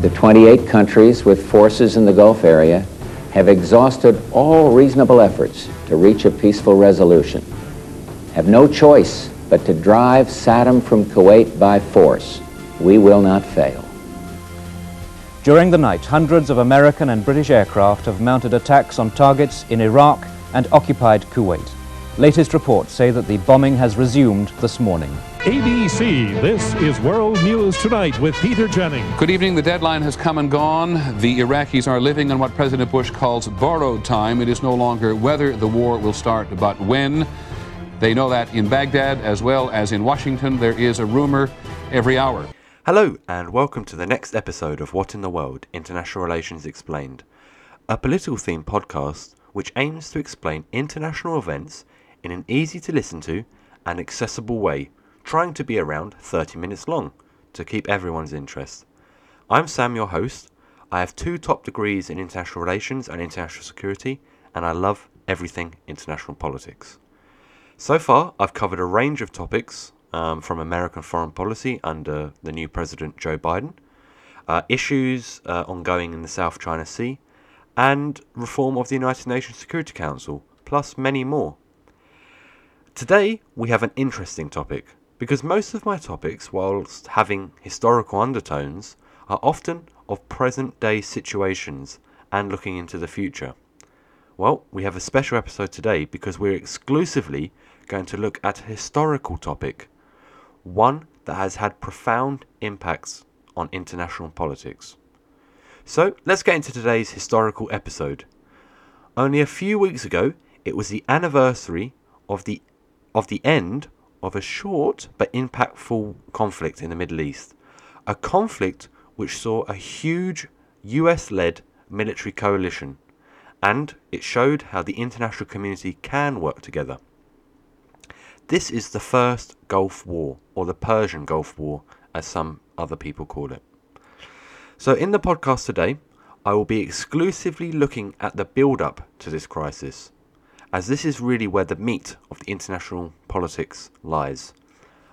The 28 countries with forces in the Gulf area have exhausted all reasonable efforts to reach a peaceful resolution, have no choice but to drive Saddam from Kuwait by force. We will not fail. During the night, hundreds of American and British aircraft have mounted attacks on targets in Iraq and occupied Kuwait. Latest reports say that the bombing has resumed this morning. ABC, this is World News Tonight with Peter Jennings. Good evening. The deadline has come and gone. The Iraqis are living on what President Bush calls borrowed time. It is no longer whether the war will start, but when. They know that in Baghdad as well as in Washington, there is a rumor every hour. Hello, and welcome to the next episode of What in the World International Relations Explained, a political themed podcast which aims to explain international events in an easy to listen to and accessible way trying to be around 30 minutes long to keep everyone's interest. I'm Sam, your host. I have two top degrees in international relations and international security, and I love everything international politics. So far, I've covered a range of topics um, from American foreign policy under the new President Joe Biden, uh, issues uh, ongoing in the South China Sea, and reform of the United Nations Security Council, plus many more. Today, we have an interesting topic because most of my topics, whilst having historical undertones, are often of present day situations and looking into the future. Well, we have a special episode today because we're exclusively going to look at a historical topic, one that has had profound impacts on international politics. So, let's get into today's historical episode. Only a few weeks ago, it was the anniversary of the of the end of a short but impactful conflict in the Middle East. A conflict which saw a huge US led military coalition, and it showed how the international community can work together. This is the first Gulf War, or the Persian Gulf War, as some other people call it. So, in the podcast today, I will be exclusively looking at the build up to this crisis as this is really where the meat of the international politics lies.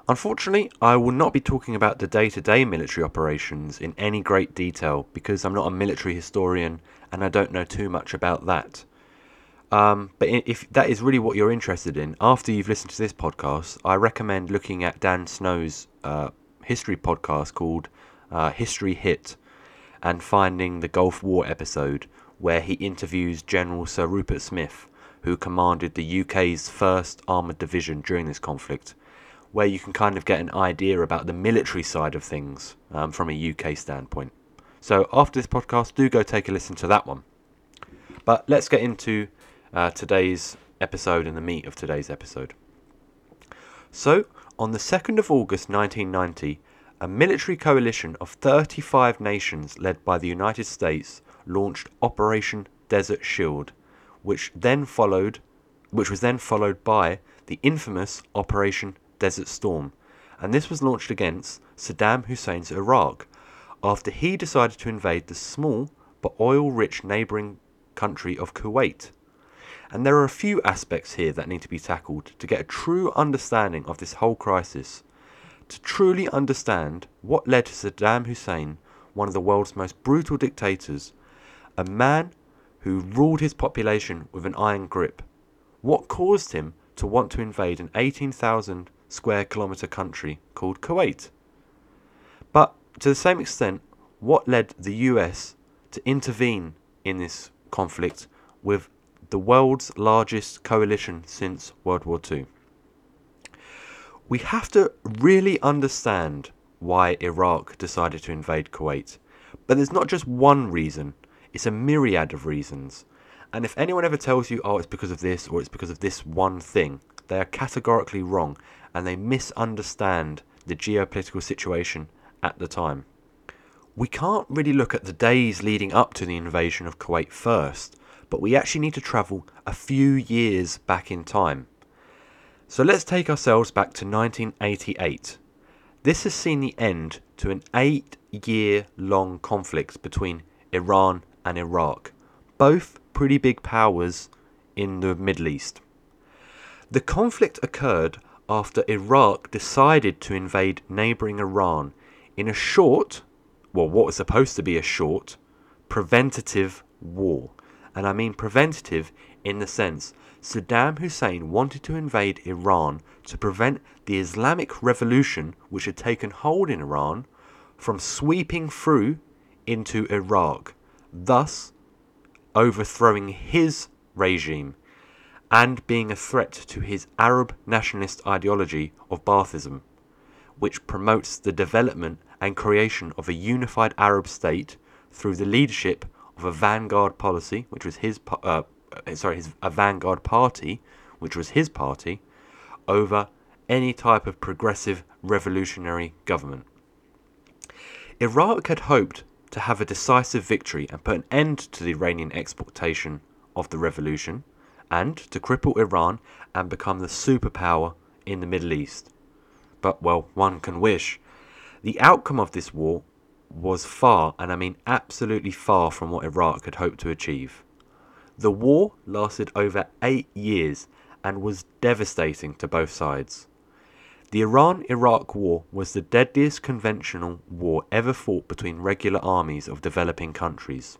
Unfortunately, I will not be talking about the day to day military operations in any great detail because I'm not a military historian and I don't know too much about that. Um, but if that is really what you're interested in, after you've listened to this podcast, I recommend looking at Dan Snow's uh, history podcast called uh, History Hit and finding the Gulf War episode where he interviews General Sir Rupert Smith who commanded the UK's 1st Armoured Division during this conflict, where you can kind of get an idea about the military side of things um, from a UK standpoint. So after this podcast, do go take a listen to that one. But let's get into uh, today's episode and the meat of today's episode. So, on the 2nd of August 1990, a military coalition of 35 nations led by the United States launched Operation Desert Shield which then followed which was then followed by the infamous Operation Desert Storm, and this was launched against Saddam Hussein's Iraq after he decided to invade the small but oil rich neighbouring country of Kuwait. And there are a few aspects here that need to be tackled to get a true understanding of this whole crisis. To truly understand what led to Saddam Hussein, one of the world's most brutal dictators, a man who ruled his population with an iron grip. What caused him to want to invade an 18,000 square kilometre country called Kuwait? But to the same extent, what led the US to intervene in this conflict with the world's largest coalition since World War II? We have to really understand why Iraq decided to invade Kuwait. But there's not just one reason it's a myriad of reasons. And if anyone ever tells you, oh, it's because of this or it's because of this one thing, they are categorically wrong and they misunderstand the geopolitical situation at the time. We can't really look at the days leading up to the invasion of Kuwait first, but we actually need to travel a few years back in time. So let's take ourselves back to 1988. This has seen the end to an eight year long conflict between Iran and Iraq, both pretty big powers in the Middle East. The conflict occurred after Iraq decided to invade neighbouring Iran in a short, well, what was supposed to be a short, preventative war. And I mean preventative in the sense Saddam Hussein wanted to invade Iran to prevent the Islamic revolution which had taken hold in Iran from sweeping through into Iraq, thus overthrowing his regime and being a threat to his Arab nationalist ideology of Baathism, which promotes the development and creation of a unified Arab state through the leadership of a vanguard policy, which was his, uh, sorry, his, a vanguard party, which was his party, over any type of progressive revolutionary government. Iraq had hoped to have a decisive victory and put an end to the Iranian exportation of the revolution, and to cripple Iran and become the superpower in the Middle East. But, well, one can wish. The outcome of this war was far, and I mean absolutely far, from what Iraq had hoped to achieve. The war lasted over eight years and was devastating to both sides. The Iran Iraq War was the deadliest conventional war ever fought between regular armies of developing countries.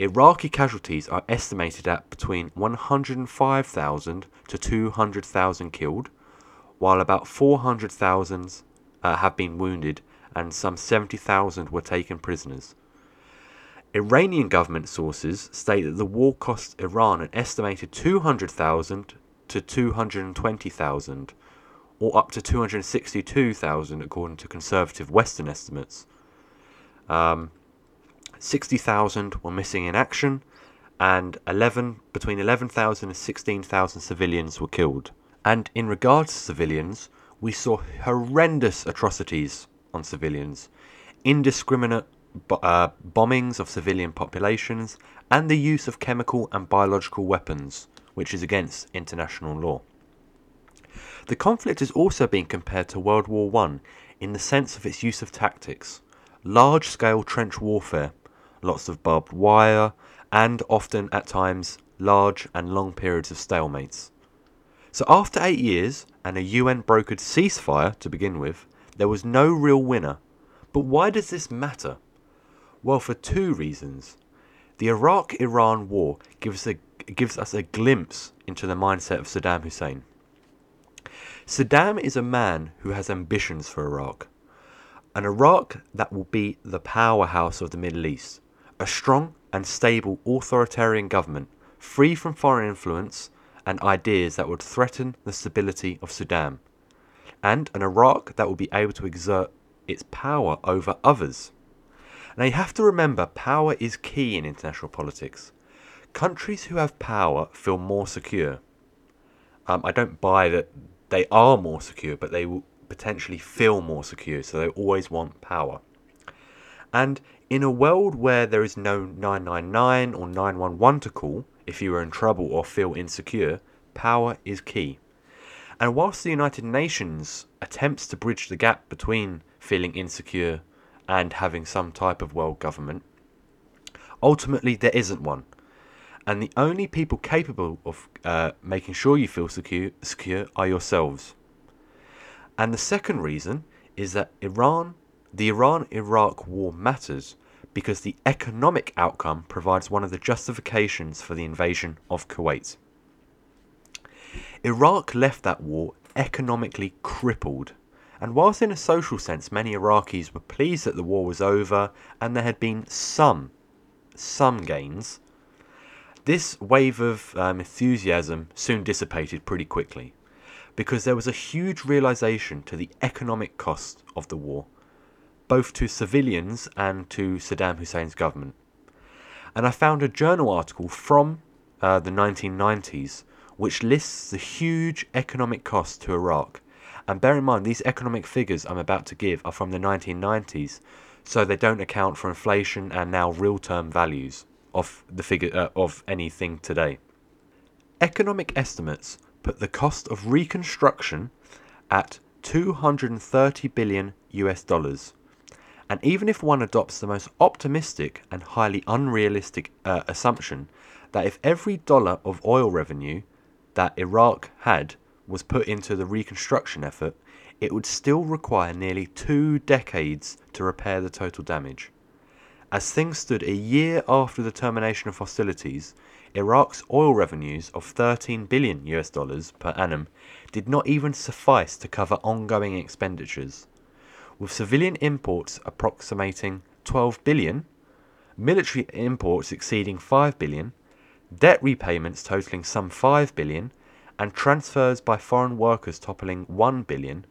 Iraqi casualties are estimated at between 105,000 to 200,000 killed, while about 400,000 uh, have been wounded and some 70,000 were taken prisoners. Iranian government sources state that the war cost Iran an estimated 200,000 to 220,000, or up to 262,000 according to conservative Western estimates. Um, 60,000 were missing in action, and 11 between 11,000 and 16,000 civilians were killed. And in regards to civilians, we saw horrendous atrocities on civilians, indiscriminate uh, bombings of civilian populations, and the use of chemical and biological weapons, which is against international law. The conflict has also been compared to World War I in the sense of its use of tactics large scale trench warfare lots of barbed wire, and often at times large and long periods of stalemates. So, after eight years and a UN brokered ceasefire to begin with, there was no real winner. But why does this matter? Well, for two reasons. The Iraq Iran war gives, a, gives us a glimpse into the mindset of Saddam Hussein. Saddam is a man who has ambitions for Iraq. An Iraq that will be the powerhouse of the Middle East, a strong and stable authoritarian government, free from foreign influence and ideas that would threaten the stability of Saddam, and an Iraq that will be able to exert its power over others. Now you have to remember power is key in international politics. Countries who have power feel more secure. Um, I don't buy that they are more secure, but they will potentially feel more secure, so they always want power. And in a world where there is no 999 or 911 to call if you are in trouble or feel insecure, power is key. And whilst the United Nations attempts to bridge the gap between feeling insecure and having some type of world government, ultimately there isn't one. And the only people capable of uh, making sure you feel secure, secure are yourselves. And the second reason is that Iran the Iran Iraq war matters because the economic outcome provides one of the justifications for the invasion of Kuwait. Iraq left that war economically crippled, and whilst in a social sense many Iraqis were pleased that the war was over and there had been some, some gains, this wave of um, enthusiasm soon dissipated pretty quickly because there was a huge realization to the economic cost of the war both to civilians and to Saddam Hussein's government. And I found a journal article from uh, the 1990s which lists the huge economic cost to Iraq. And bear in mind, these economic figures I'm about to give are from the 1990s, so they don't account for inflation and now real term values of the figure uh, of anything today. Economic estimates put the cost of reconstruction at 230 billion US dollars and even if one adopts the most optimistic and highly unrealistic uh, assumption that if every dollar of oil revenue that Iraq had was put into the reconstruction effort, it would still require nearly two decades to repair the total damage. As things stood a year after the termination of hostilities, Iraq's oil revenues of 13 billion US dollars per annum did not even suffice to cover ongoing expenditures. With civilian imports approximating 12 billion, military imports exceeding 5 billion, debt repayments totaling some 5 billion, and transfers by foreign workers toppling 1 billion,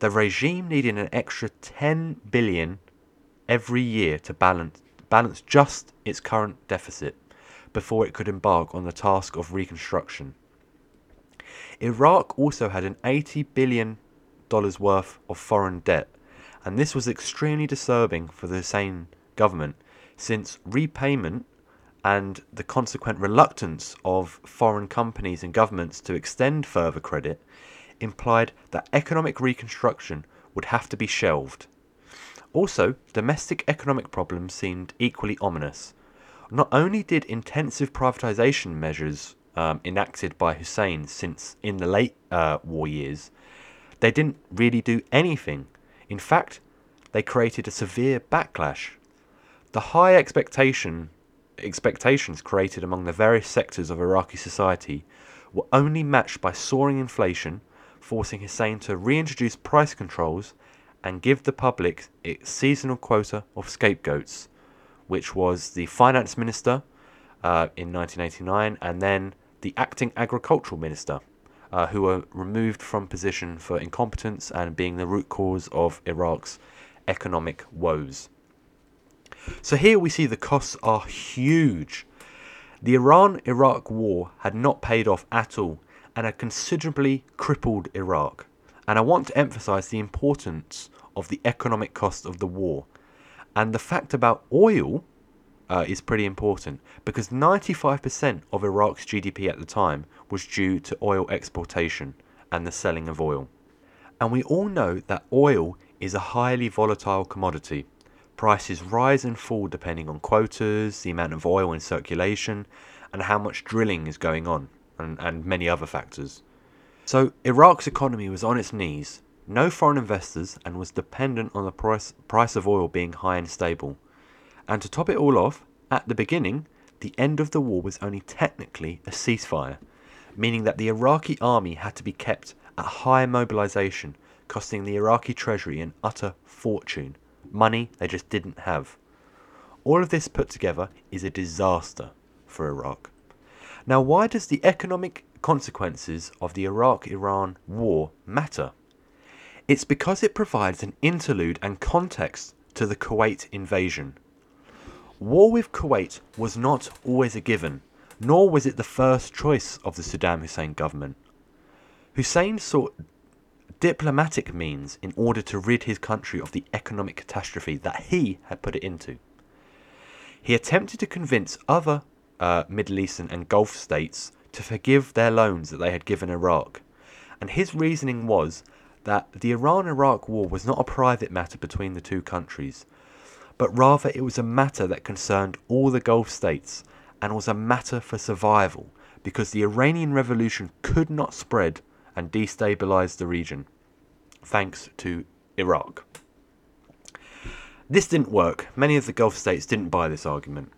the regime needed an extra 10 billion every year to balance, balance just its current deficit before it could embark on the task of reconstruction. Iraq also had an 80 billion dollars worth of foreign debt, and this was extremely disturbing for the Hussein government since repayment and the consequent reluctance of foreign companies and governments to extend further credit implied that economic reconstruction would have to be shelved. Also, domestic economic problems seemed equally ominous. Not only did intensive privatization measures um, enacted by Hussein since in the late uh, war years, they didn't really do anything. In fact, they created a severe backlash. The high expectation expectations created among the various sectors of Iraqi society were only matched by soaring inflation, forcing Hussein to reintroduce price controls and give the public its seasonal quota of scapegoats, which was the finance minister uh, in 1989 and then the acting agricultural minister, uh, who were removed from position for incompetence and being the root cause of Iraq's economic woes. So here we see the costs are huge. The Iran Iraq war had not paid off at all and had considerably crippled Iraq. And I want to emphasize the importance of the economic cost of the war. And the fact about oil uh, is pretty important because 95% of Iraq's GDP at the time was due to oil exportation and the selling of oil. And we all know that oil is a highly volatile commodity. Prices rise and fall depending on quotas, the amount of oil in circulation, and how much drilling is going on, and, and many other factors. So, Iraq's economy was on its knees, no foreign investors, and was dependent on the price, price of oil being high and stable. And to top it all off, at the beginning, the end of the war was only technically a ceasefire, meaning that the Iraqi army had to be kept at high mobilization, costing the Iraqi treasury an utter fortune money they just didn't have. All of this put together is a disaster for Iraq. Now, why does the economic consequences of the Iraq Iran war matter? It's because it provides an interlude and context to the Kuwait invasion. War with Kuwait was not always a given, nor was it the first choice of the Saddam Hussein government. Hussein sought diplomatic means in order to rid his country of the economic catastrophe that he had put it into. He attempted to convince other uh, Middle Eastern and Gulf states to forgive their loans that they had given Iraq, and his reasoning was that the Iran Iraq war was not a private matter between the two countries, but rather it was a matter that concerned all the Gulf states and was a matter for survival because the Iranian Revolution could not spread and destabilize the region thanks to Iraq. This didn't work. Many of the Gulf states didn't buy this argument.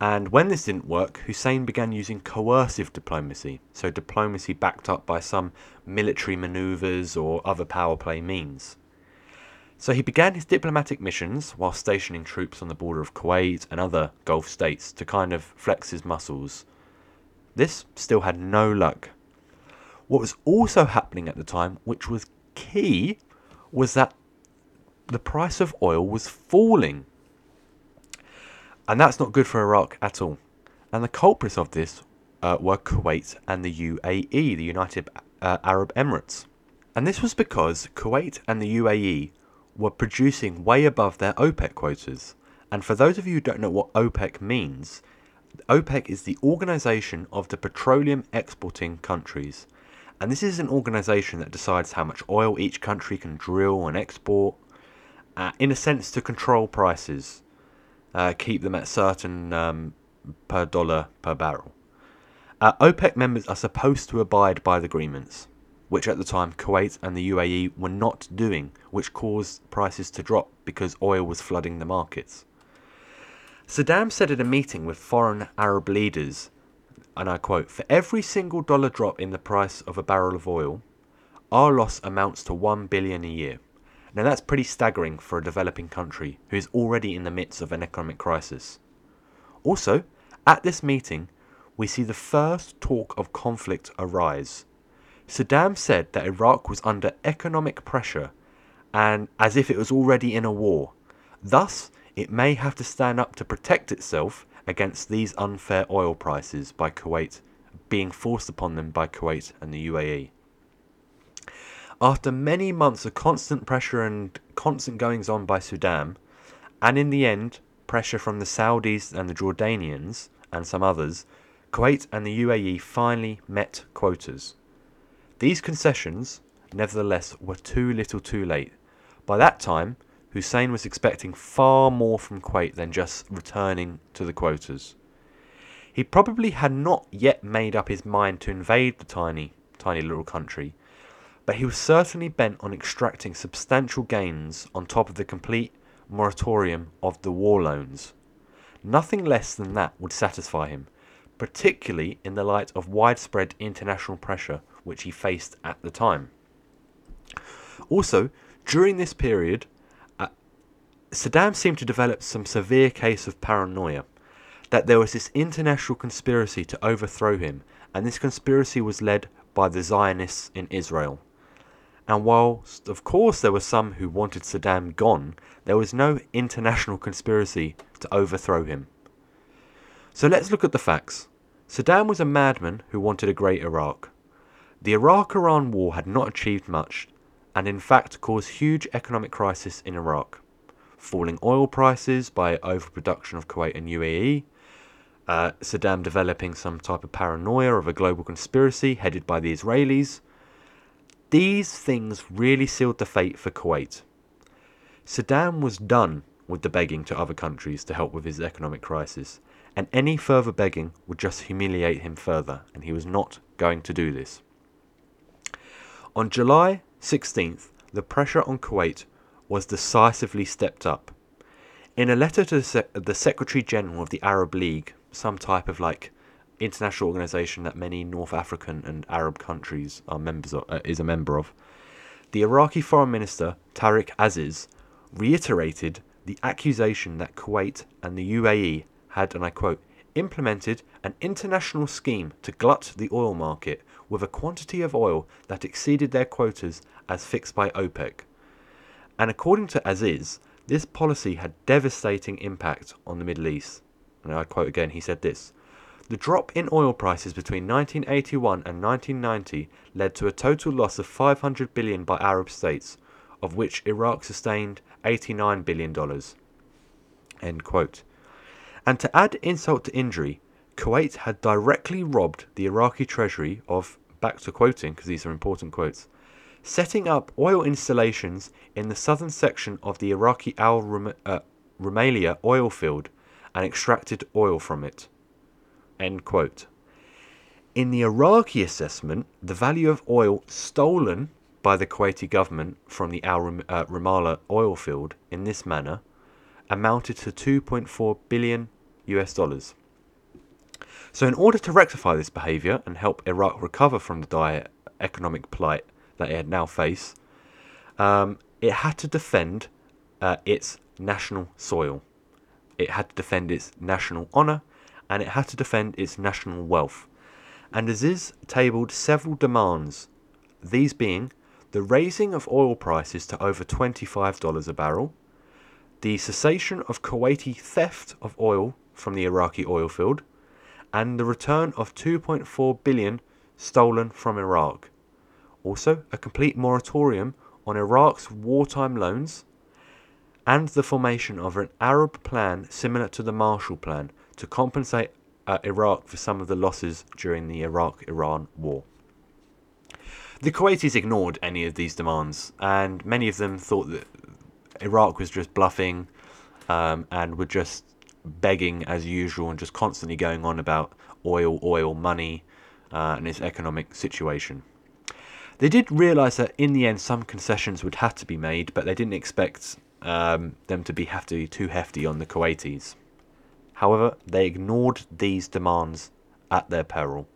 And when this didn't work, Hussein began using coercive diplomacy, so diplomacy backed up by some military maneuvers or other power play means. So he began his diplomatic missions while stationing troops on the border of Kuwait and other Gulf states to kind of flex his muscles. This still had no luck. What was also happening at the time, which was key was that the price of oil was falling. And that's not good for Iraq at all. And the culprits of this uh, were Kuwait and the UAE, the United uh, Arab Emirates. And this was because Kuwait and the UAE were producing way above their OPEC quotas. And for those of you who don't know what OPEC means, OPEC is the organization of the petroleum exporting countries. And this is an organization that decides how much oil each country can drill and export, uh, in a sense, to control prices, uh, keep them at certain um, per dollar per barrel. Uh, OPEC members are supposed to abide by the agreements. which at the time Kuwait and the UAE were not doing, which caused prices to drop because oil was flooding the markets. Saddam said at a meeting with foreign Arab leaders, and I quote, For every single dollar drop in the price of a barrel of oil, our loss amounts to 1 billion a year. Now that's pretty staggering for a developing country who is already in the midst of an economic crisis. Also, at this meeting, we see the first talk of conflict arise. Saddam said that Iraq was under economic pressure and as if it was already in a war. Thus, it may have to stand up to protect itself against these unfair oil prices by Kuwait being forced upon them by Kuwait and the UAE. After many months of constant pressure and constant goings on by Saddam, and in the end, pressure from the Saudis and the Jordanians and some others, Kuwait and the UAE finally met quotas. These concessions, nevertheless, were too little too late. By that time, Hussein was expecting far more from Kuwait than just returning to the quotas. He probably had not yet made up his mind to invade the tiny, tiny little country, but he was certainly bent on extracting substantial gains on top of the complete moratorium of the war loans. Nothing less than that would satisfy him, particularly in the light of widespread international pressure which he faced at the time. Also, during this period, uh, Saddam seemed to develop some severe case of paranoia that there was this international conspiracy to overthrow him, and this conspiracy was led by the Zionists in Israel. And whilst, of course, there were some who wanted Saddam gone, there was no international conspiracy to overthrow him. So let's look at the facts. Saddam was a madman who wanted a great Iraq. The Iraq Iran war had not achieved much, and in fact caused huge economic crisis in Iraq. Falling oil prices by overproduction of Kuwait and UAE, uh, Saddam developing some type of paranoia of a global conspiracy headed by the Israelis, these things really sealed the fate for Kuwait. Saddam was done with the begging to other countries to help with his economic crisis, and any further begging would just humiliate him further, and he was not going to do this. On July 16th, the pressure on Kuwait was decisively stepped up. In a letter to the, Secretary General of the Arab League, some type of like international organization that many North African and Arab countries are members of, uh, is a member of. The Iraqi Foreign Minister Tariq Aziz reiterated the accusation that Kuwait and the UAE had, and I quote, implemented an international scheme to glut the oil market with a quantity of oil that exceeded their quotas as fixed by OPEC. And according to Aziz, this policy had devastating impact on the Middle East. And I quote again, he said this the drop in oil prices between 1981 and 1990 led to a total loss of 500 billion by Arab states, of which Iraq sustained 89 billion dollars. End quote. And to add insult to injury, Kuwait had directly robbed the Iraqi treasury of, back to quoting because these are important quotes, setting up oil installations in the southern section of the Iraqi Al Rumaila uh, oil field and extracted oil from it. End quote. In the Iraqi assessment, the value of oil stolen by the Kuwaiti government from the Al uh, Rumaila oil field in this manner amounted to 2.4 billion US dollars. So, in order to rectify this behaviour and help Iraq recover from the dire economic plight that it had now faced, um, it had to defend uh, its national soil. It had to defend its national honour and it had to defend its national wealth. And Aziz tabled several demands, these being the raising of oil prices to over $25 a barrel, the cessation of Kuwaiti theft of oil from the Iraqi oil field, and the return of 2.4 billion stolen from Iraq. Also, a complete moratorium on Iraq's wartime loans and the formation of an Arab plan similar to the Marshall Plan to compensate uh, Iraq for some of the losses during the Iraq Iran war. The Kuwaitis ignored any of these demands, and many of them thought that Iraq was just bluffing um, and were just begging as usual and just constantly going on about oil, oil, money, uh, and its economic situation. They did realise that in the end some concessions would have to be made, but they didn't expect um, them to be have to be too hefty on the Kuwaitis. However, they ignored these demands at their peril.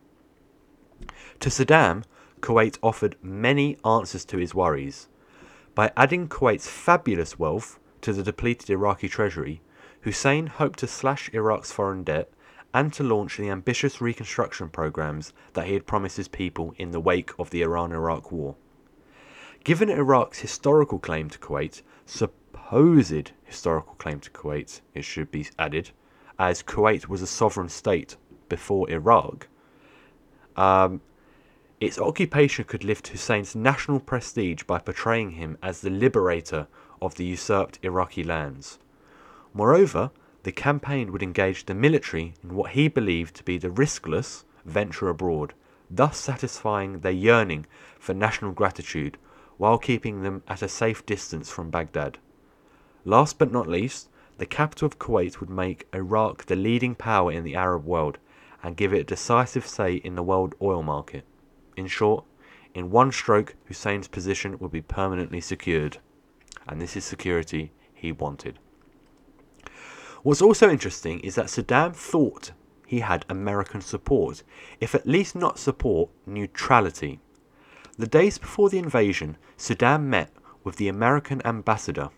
To Saddam, Kuwait offered many answers to his worries. By adding Kuwait's fabulous wealth to the depleted Iraqi treasury, Hussein hoped to slash Iraq's foreign debt and to launch the ambitious reconstruction programs that he had promised his people in the wake of the Iran Iraq War. Given Iraq's historical claim to Kuwait, supposed historical claim to Kuwait, it should be added, as Kuwait was a sovereign state before Iraq, um, its occupation could lift Hussein's national prestige by portraying him as the liberator of the usurped Iraqi lands. Moreover, the campaign would engage the military in what he believed to be the riskless venture abroad, thus satisfying their yearning for national gratitude while keeping them at a safe distance from Baghdad. Last but not least, the capital of Kuwait would make Iraq the leading power in the Arab world and give it a decisive say in the world oil market. In short, in one stroke, Hussein's position would be permanently secured. And this is security he wanted. What's also interesting is that Saddam thought he had American support, if at least not support, neutrality. The days before the invasion, Saddam met with the American ambassador,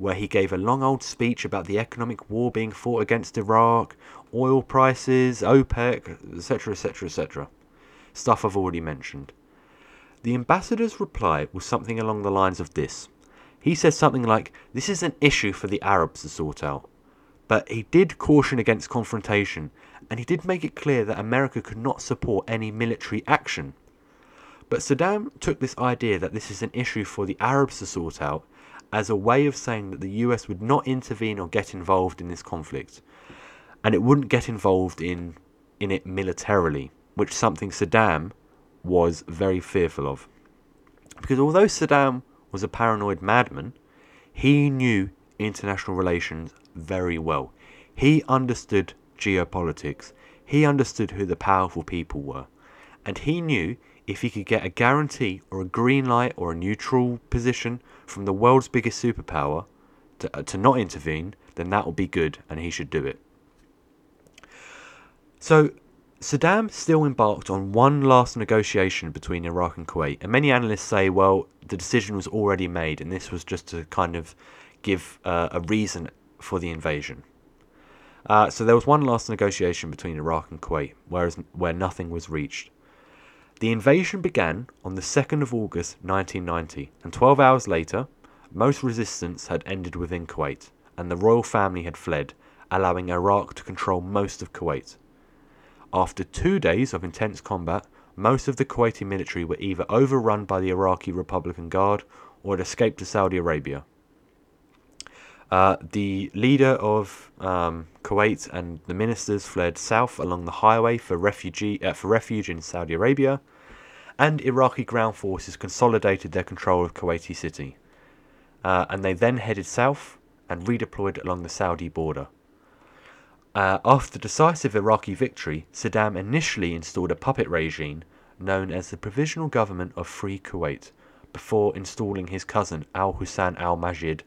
where he gave a long old speech about the economic war being fought against Iraq, oil prices, OPEC, etc., etc., etc. Stuff I've already mentioned. The ambassador's reply was something along the lines of this. He said something like, This is an issue for the Arabs to sort out. But he did caution against confrontation, and he did make it clear that America could not support any military action. But Saddam took this idea that this is an issue for the Arabs to sort out as a way of saying that the US would not intervene or get involved in this conflict, and it wouldn't get involved in in it militarily, which something Saddam was very fearful of. Because although Saddam was a paranoid madman, he knew international relations very well. He understood geopolitics. He understood who the powerful people were. And he knew if he could get a guarantee or a green light or a neutral position from the world's biggest superpower to, uh, to not intervene, then that would be good and he should do it. So Saddam still embarked on one last negotiation between Iraq and Kuwait, and many analysts say, well, the decision was already made, and this was just to kind of give uh, a reason for the invasion. Uh, so there was one last negotiation between Iraq and Kuwait, whereas, where nothing was reached. The invasion began on the 2nd of August 1990, and 12 hours later, most resistance had ended within Kuwait, and the royal family had fled, allowing Iraq to control most of Kuwait. After two days of intense combat, most of the Kuwaiti military were either overrun by the Iraqi Republican Guard or had escaped to Saudi Arabia. Uh, the leader of um, Kuwait and the ministers fled south along the highway for, refugee, uh, for refuge in Saudi Arabia, and Iraqi ground forces consolidated their control of Kuwaiti city. Uh, and they then headed south and redeployed along the Saudi border. Uh, after decisive Iraqi victory, Saddam initially installed a puppet regime known as the Provisional Government of Free Kuwait, before installing his cousin Al Hussein al Majid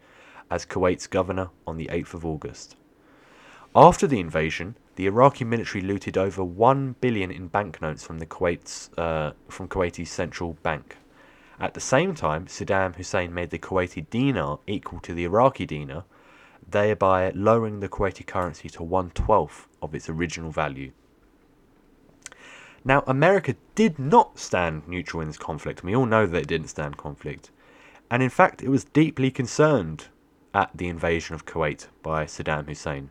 as Kuwait's governor on the 8th of August. After the invasion, the Iraqi military looted over 1 billion in banknotes from the Kuwait's uh, from Kuwaiti's central bank. At the same time, Saddam Hussein made the Kuwaiti dinar equal to the Iraqi dinar, thereby lowering the Kuwaiti currency to one twelfth of its original value. Now, America did not stand neutral in this conflict. We all know that it didn't stand conflict. And in fact, it was deeply concerned at the invasion of Kuwait by Saddam Hussein.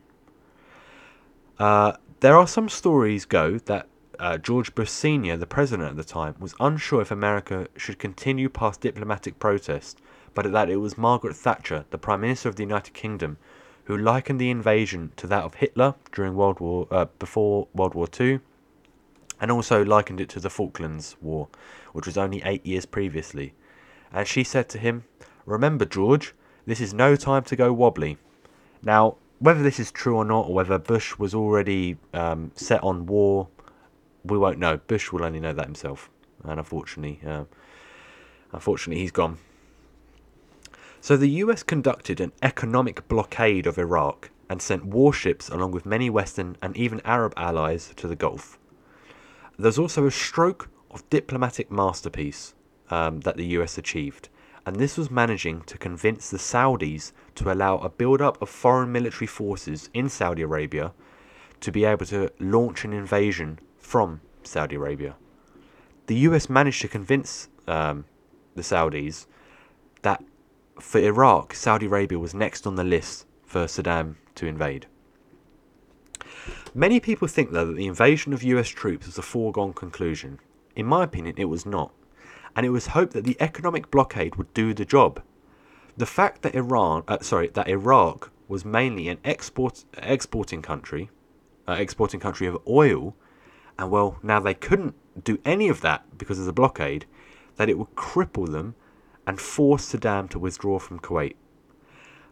Uh, there are some stories go that uh, George Bush Sr., the president at the time, was unsure if America should continue past diplomatic protest, but that it was Margaret Thatcher, the Prime Minister of the United Kingdom, who likened the invasion to that of Hitler during World War uh, before World War II, and also likened it to the Falklands War, which was only eight years previously. And she said to him, "Remember, George, this is no time to go wobbly. Now, whether this is true or not, or whether Bush was already um, set on war, we won't know. Bush will only know that himself. And unfortunately, uh, Unfortunately, he's gone. So the US conducted an economic blockade of Iraq and sent warships along with many Western and even Arab allies to the Gulf. There's also a stroke of diplomatic masterpiece um, that the US achieved, and this was managing to convince the Saudis to allow a build up of foreign military forces in Saudi Arabia to be able to launch an invasion from Saudi Arabia. The US managed to convince um, the Saudis that for Iraq, Saudi Arabia was next on the list for Saddam to invade. Many people think, though, that the invasion of US troops was a foregone conclusion. In my opinion, it was not, and it was hoped that the economic blockade would do the job. The fact that Iran, uh, sorry, that Iraq was mainly an export exporting country, uh, exporting country of oil, and well, now they couldn't do any of that because of the blockade, that it would cripple them and force Saddam to withdraw from Kuwait.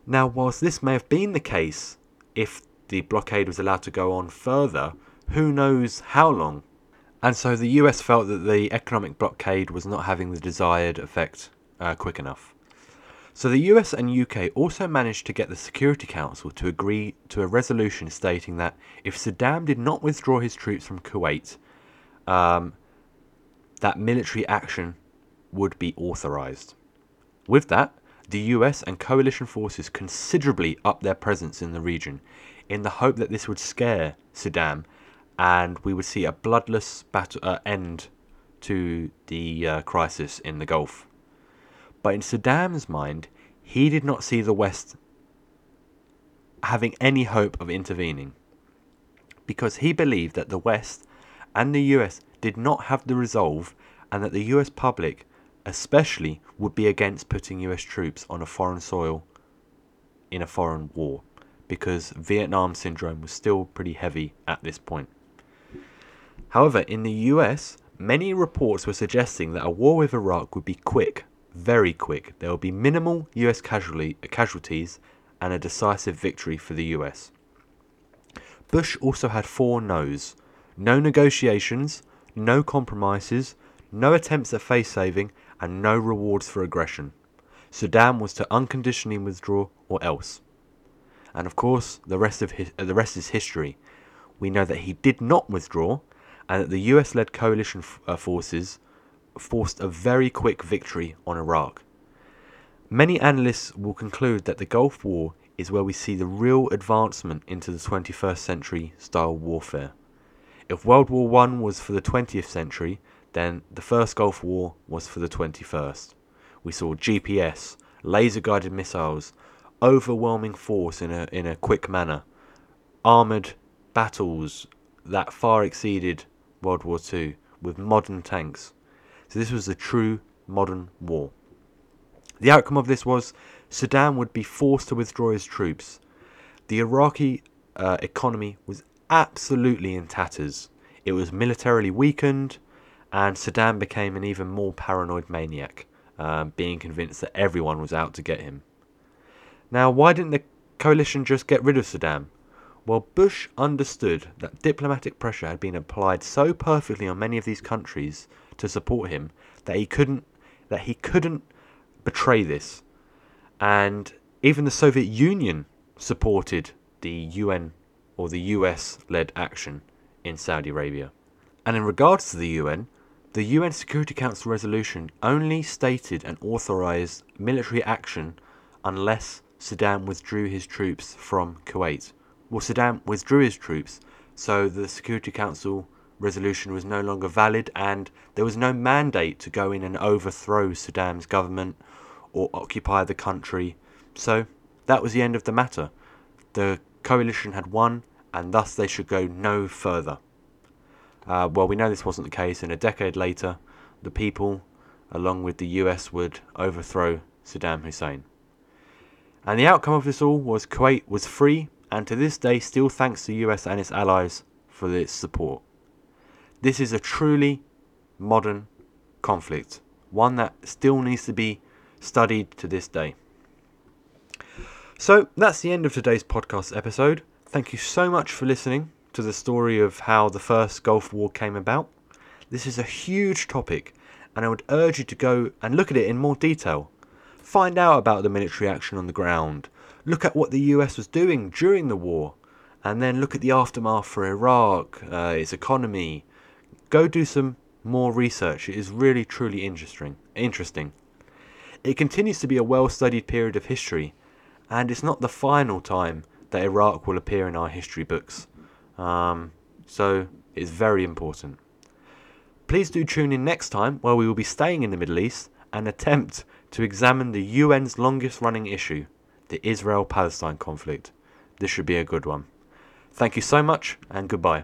Now, whilst this may have been the case if the blockade was allowed to go on further, who knows how long? And so the US felt that the economic blockade was not having the desired effect uh, quick enough. So the US and UK also managed to get the Security Council to agree to a resolution stating that if Saddam did not withdraw his troops from Kuwait, um, that military action would be authorized. With that, the US and coalition forces considerably upped their presence in the region in the hope that this would scare Saddam and we would see a bloodless battle, uh, end to the uh, crisis in the Gulf. But in Saddam's mind, he did not see the West having any hope of intervening because he believed that the West and the US did not have the resolve and that the US public especially would be against putting US troops on a foreign soil in a foreign war because Vietnam syndrome was still pretty heavy at this point. However, in the US, many reports were suggesting that a war with Iraq would be quick, very quick. There would be minimal US casualty, casualties and a decisive victory for the US. Bush also had four no's no negotiations, no compromises, no attempts at face saving, and no rewards for aggression. Saddam was to unconditionally withdraw or else. And of course, the rest of his, uh, the rest is history. We know that he did not withdraw, and that the US-led coalition f- uh, forces forced a very quick victory on Iraq. Many analysts will conclude that the Gulf War is where we see the real advancement into the 21st century style warfare. If World War I was for the 20th century, then the first Gulf War was for the 21st. We saw GPS, laser guided missiles, overwhelming force in a, in a quick manner, armoured battles that far exceeded World War II with modern tanks. So this was a true modern war. The outcome of this was Saddam would be forced to withdraw his troops. The Iraqi uh, economy was absolutely in tatters. It was militarily weakened, and Saddam became an even more paranoid maniac, um, being convinced that everyone was out to get him. Now, why didn't the coalition just get rid of Saddam? Well, Bush understood that diplomatic pressure had been applied so perfectly on many of these countries to support him that he couldn't that he couldn't betray this. And even the Soviet Union supported the UN or the US led action in Saudi Arabia. And in regards to the UN, the UN Security Council resolution only stated and authorized military action unless Saddam withdrew his troops from Kuwait. Well, Saddam withdrew his troops, so the Security Council resolution was no longer valid and there was no mandate to go in and overthrow Saddam's government or occupy the country. So that was the end of the matter. The coalition had won and thus they should go no further. Uh, well, we know this wasn't the case, and a decade later, the people, along with the US, would overthrow Saddam Hussein. And the outcome of this all was Kuwait was free, and to this day still thanks the US and its allies for its support. This is a truly modern conflict, one that still needs to be studied to this day. So that's the end of today's podcast episode. Thank you so much for listening to the story of how the first Gulf War came about. This is a huge topic, and I would urge you to go and look at it in more detail. Find out about the military action on the ground, look at what the US was doing during the war, and then look at the aftermath for Iraq, uh, its economy. Go do some more research. It is really truly interesting. Interesting. It continues to be a well-studied period of history, and it's not the final time that Iraq will appear in our history books. Um, so it's very important. Please do tune in next time where we will be staying in the Middle East and attempt to examine the UN's longest running issue, the Israel Palestine conflict. This should be a good one. Thank you so much and goodbye.